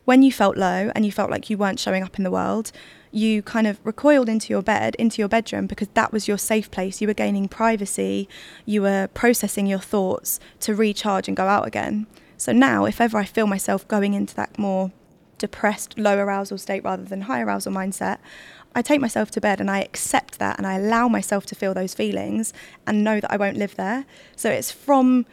When you felt low and you felt like you weren't showing up in the world, you kind of recoiled into your bed, into your bedroom, because that was your safe place. You were gaining privacy, you were processing your thoughts to recharge and go out again. So now, if ever I feel myself going into that more depressed, low arousal state rather than high arousal mindset, I take myself to bed and I accept that and I allow myself to feel those feelings and know that I won't live there. So it's from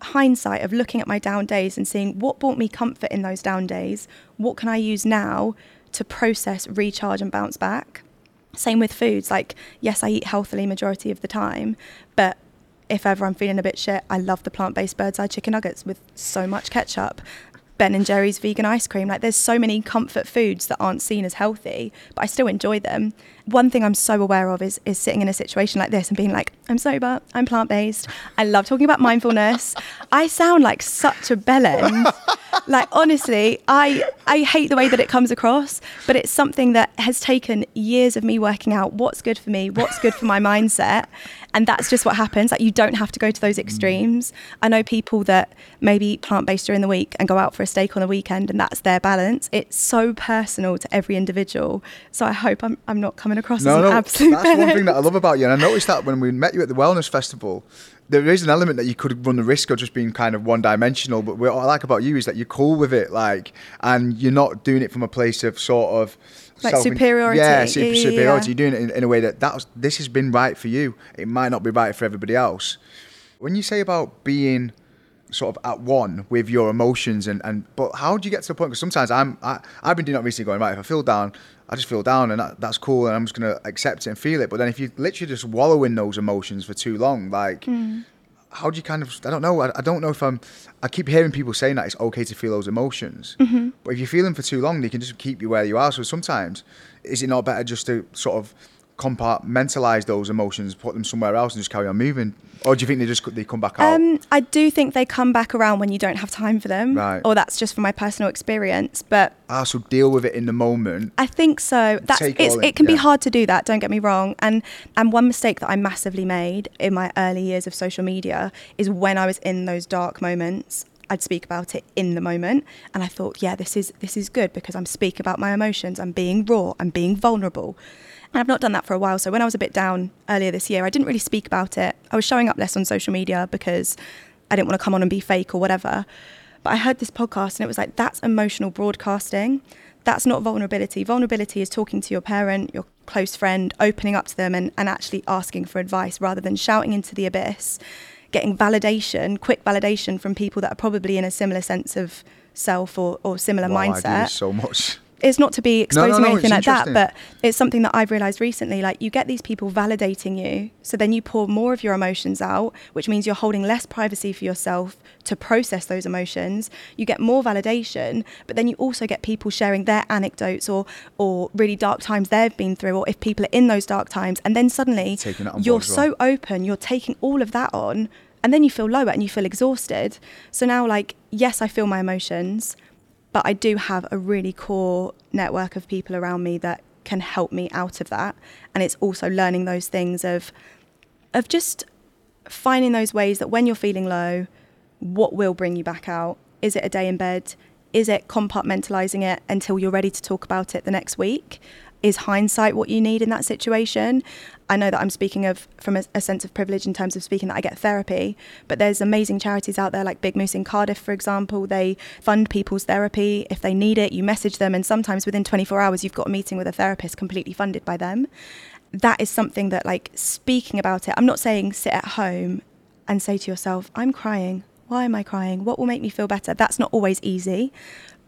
hindsight of looking at my down days and seeing what brought me comfort in those down days, what can I use now to process, recharge, and bounce back. Same with foods. Like, yes, I eat healthily majority of the time, but if ever I'm feeling a bit shit, I love the plant-based Birds Eye chicken nuggets with so much ketchup. Ben and Jerry's vegan ice cream. Like, there's so many comfort foods that aren't seen as healthy, but I still enjoy them. One thing I'm so aware of is is sitting in a situation like this and being like, I'm sober, I'm plant-based. I love talking about mindfulness. I sound like such a bellend. like honestly, I I hate the way that it comes across, but it's something that has taken years of me working out what's good for me, what's good for my mindset, and that's just what happens. Like you don't have to go to those mm. extremes. I know people that maybe eat plant-based during the week and go out for a steak on the weekend, and that's their balance. It's so personal to every individual. So I hope I'm I'm not coming across as No, an no, absolute that's one thing that I love about you. And I noticed that when we met you at the Wellness Festival, there is an element that you could run the risk of just being kind of one dimensional. But what I like about you is that you're cool with it, like, and you're not doing it from a place of sort of Like self- superiority. Yeah, super yeah, superiority. You're doing it in, in a way that that's, this has been right for you. It might not be right for everybody else. When you say about being sort of at one with your emotions and, and but how do you get to the point because sometimes i'm I, i've been doing that recently going right if i feel down i just feel down and that, that's cool and i'm just going to accept it and feel it. But then if you literally just wallow in those emotions for too long like hmm. how do you kind of i don't know I, I don't know if i'm i keep hearing people saying that it's okay to feel those emotions. Mm-hmm. But if you feel them for too long they can just keep you where you are. So sometimes is it not better just to sort of compartmentalize those emotions put them somewhere else and just carry on moving or do you think they just they come back out Um, I do think they come back around when you don't have time for them, Right. or that's just from my personal experience. But ah so deal with it in the moment I think so. That's all in, it can be hard to do that. Don't get me wrong. And and one mistake that I massively made in my early years of social media is when I was in those dark moments. I'd speak about it in the moment, and I thought, yeah, this is this is good because I'm speaking about my emotions. I'm being raw. I'm being vulnerable. And I've not done that for a while. So when I was a bit down earlier this year, I didn't really speak about it. I was showing up less on social media because I didn't want to come on and be fake or whatever. But I heard this podcast and it was like, that's emotional broadcasting. That's not vulnerability. Vulnerability is talking to your parent, your close friend, opening up to them and, and actually asking for advice rather than shouting into the abyss, getting validation, quick validation from people that are probably in a similar sense of self or, or similar Wow, I do mindset so much. It's not to be No, no, exposing no, or anything like that, but it's something that I've realized recently. Like you get these people validating you, so then you pour more of your emotions out, which means you're holding less privacy for yourself to process those emotions. You get more validation, but then you also get people sharing their anecdotes or or really dark times they've been through, or if people are in those dark times, and then suddenly Taking that on you're so well. open, you're taking all of that on, and then you feel lower and you feel exhausted. So now, like, yes, I feel my emotions, but I do have a really core network of people around me that can help me out of that. And it's also learning those things of, of just finding those ways that when you're feeling low, what will bring you back out? Is it a day in bed? Is it compartmentalizing it until you're ready to talk about it the next week? Is hindsight what you need in that situation? I know that I'm speaking of from a, a sense of privilege in terms of speaking that I get therapy, but there's amazing charities out there like Big Moose in Cardiff, for example. They fund people's therapy if they need it. You message them, and sometimes within 24 hours, you've got a meeting with a therapist completely funded by them. That is something that, like, speaking about it, I'm not saying sit at home and say to yourself, I'm crying. Why am I crying? What will make me feel better? That's not always easy.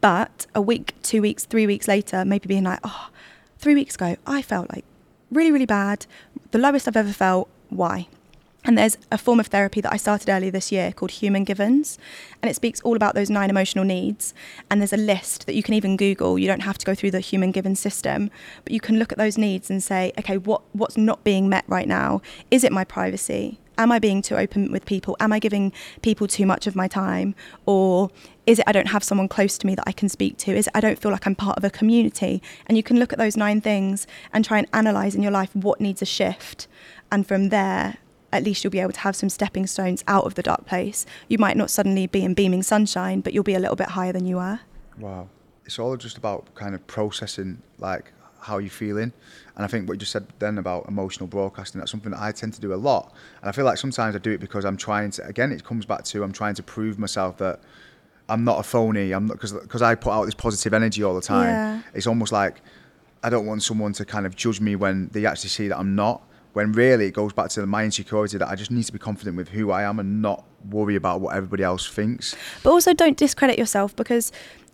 But a week, two weeks, three weeks later, maybe being like, oh, three weeks ago, I felt like really, really bad, the lowest I've ever felt. Why? And there's a form of therapy that I started earlier this year called Human Givens. And it speaks all about those nine emotional needs. And there's a list that you can even Google. You don't have to go through the Human Givens system, but you can look at those needs and say, okay, what, what's not being met right now? Is it my privacy? Am I being too open with people? Am I giving people too much of my time? Or is it I don't have someone close to me that I can speak to? Is it I don't feel like I'm part of a community? And you can look at those nine things and try and analyze in your life what needs a shift. And from there, at least you'll be able to have some stepping stones out of the dark place. You might not suddenly be in beaming sunshine, but you'll be a little bit higher than you were. Wow. It's all just about kind of processing like how you're feeling. And I think what you just said then about emotional broadcasting, that's something that I tend to do a lot. And I feel like sometimes I do it because I'm trying to, again, it comes back to I'm trying to prove myself that I'm not a phony. I'm not, because because I put out this positive energy all the time. Yeah. It's almost like I don't want someone to kind of judge me when they actually see that I'm not. When really it goes back to my insecurity that I just need to be confident with who I am and not worry about what everybody else thinks. But also don't discredit yourself because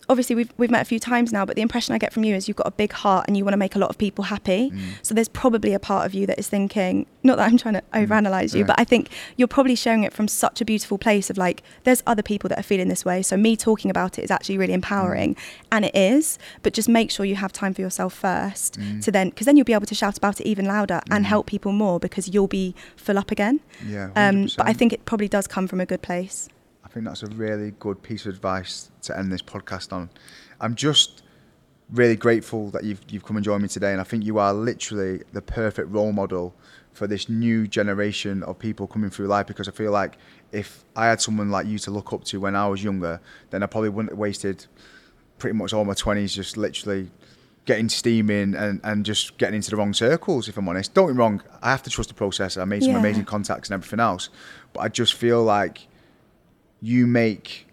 obviously we've, we've met a few times now, but the impression I get from you is you've got a big heart and you want to make a lot of people happy. Mm. So there's probably a part of you that is thinking, not that I'm trying to overanalyze you, Mm. Yeah. but I think you're probably sharing it from such a beautiful place of like, there's other people that are feeling this way. So me talking about it is actually really empowering. Mm. And it is, but just make sure you have time for yourself first Mm. to then, because then you'll be able to shout about it even louder and help people more because you'll be full up again. Yeah, Um, but I think it probably does come from a good place. I think that's a really good piece of advice to end this podcast on. I'm just really grateful that you've you've come and joined me today, and I think you are literally the perfect role model for this new generation of people coming through life. Because I feel like if I had someone like you to look up to when I was younger, then I probably wouldn't have wasted pretty much all my twenties just literally getting steaming and, and just getting into the wrong circles, if I'm honest. Don't get me wrong, I have to trust the process. I made some Yeah. amazing contacts and everything else. But I just feel like you make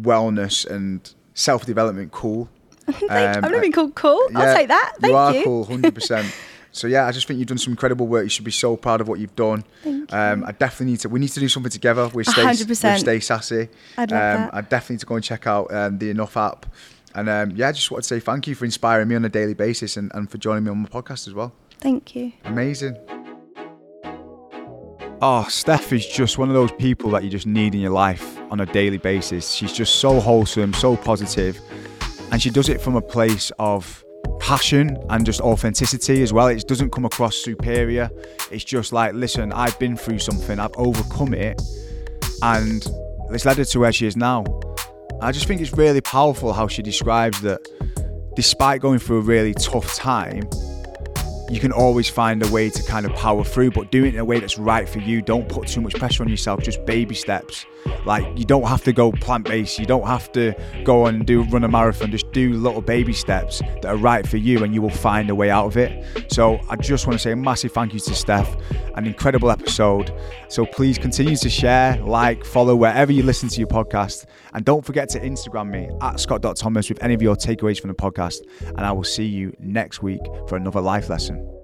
wellness and self development cool. Thank Um, I've never been called cool. I'll take that. Thank you are you. cool, hundred percent. So yeah, I just think you've done some incredible work. You should be so proud of what you've done. Thank Um, you. I definitely need to. We need to do something together with Stay, 100%. Stay Sassy. I'd love um, that. I definitely need to go and check out um, the Enough app. And um, yeah, I just want to say thank you for inspiring me on a daily basis and, and for joining me on my podcast as well. Thank you. Amazing. Oh, Steph is just one of those people that you just need in your life on a daily basis. She's just so wholesome, so positive, and she does it from a place of passion and just authenticity as well. It doesn't come across superior. It's just like, listen, I've been through something, I've overcome it, and it's led her to where she is now. I just think it's really powerful how she describes that despite going through a really tough time, you can always find a way to kind of power through, but do it in a way that's right for you. Don't put too much pressure on yourself, just baby steps. Like you don't have to go plant based. You don't have to go and do run a marathon. Just do little baby steps that are right for you, and you will find a way out of it. So I just want to say a massive thank you to Steph. An incredible episode. So please continue to share, like, follow wherever you listen to your podcast, and don't forget to Instagram me at scott.thomas with any of your takeaways from the podcast. And I will see you next week for another life lesson.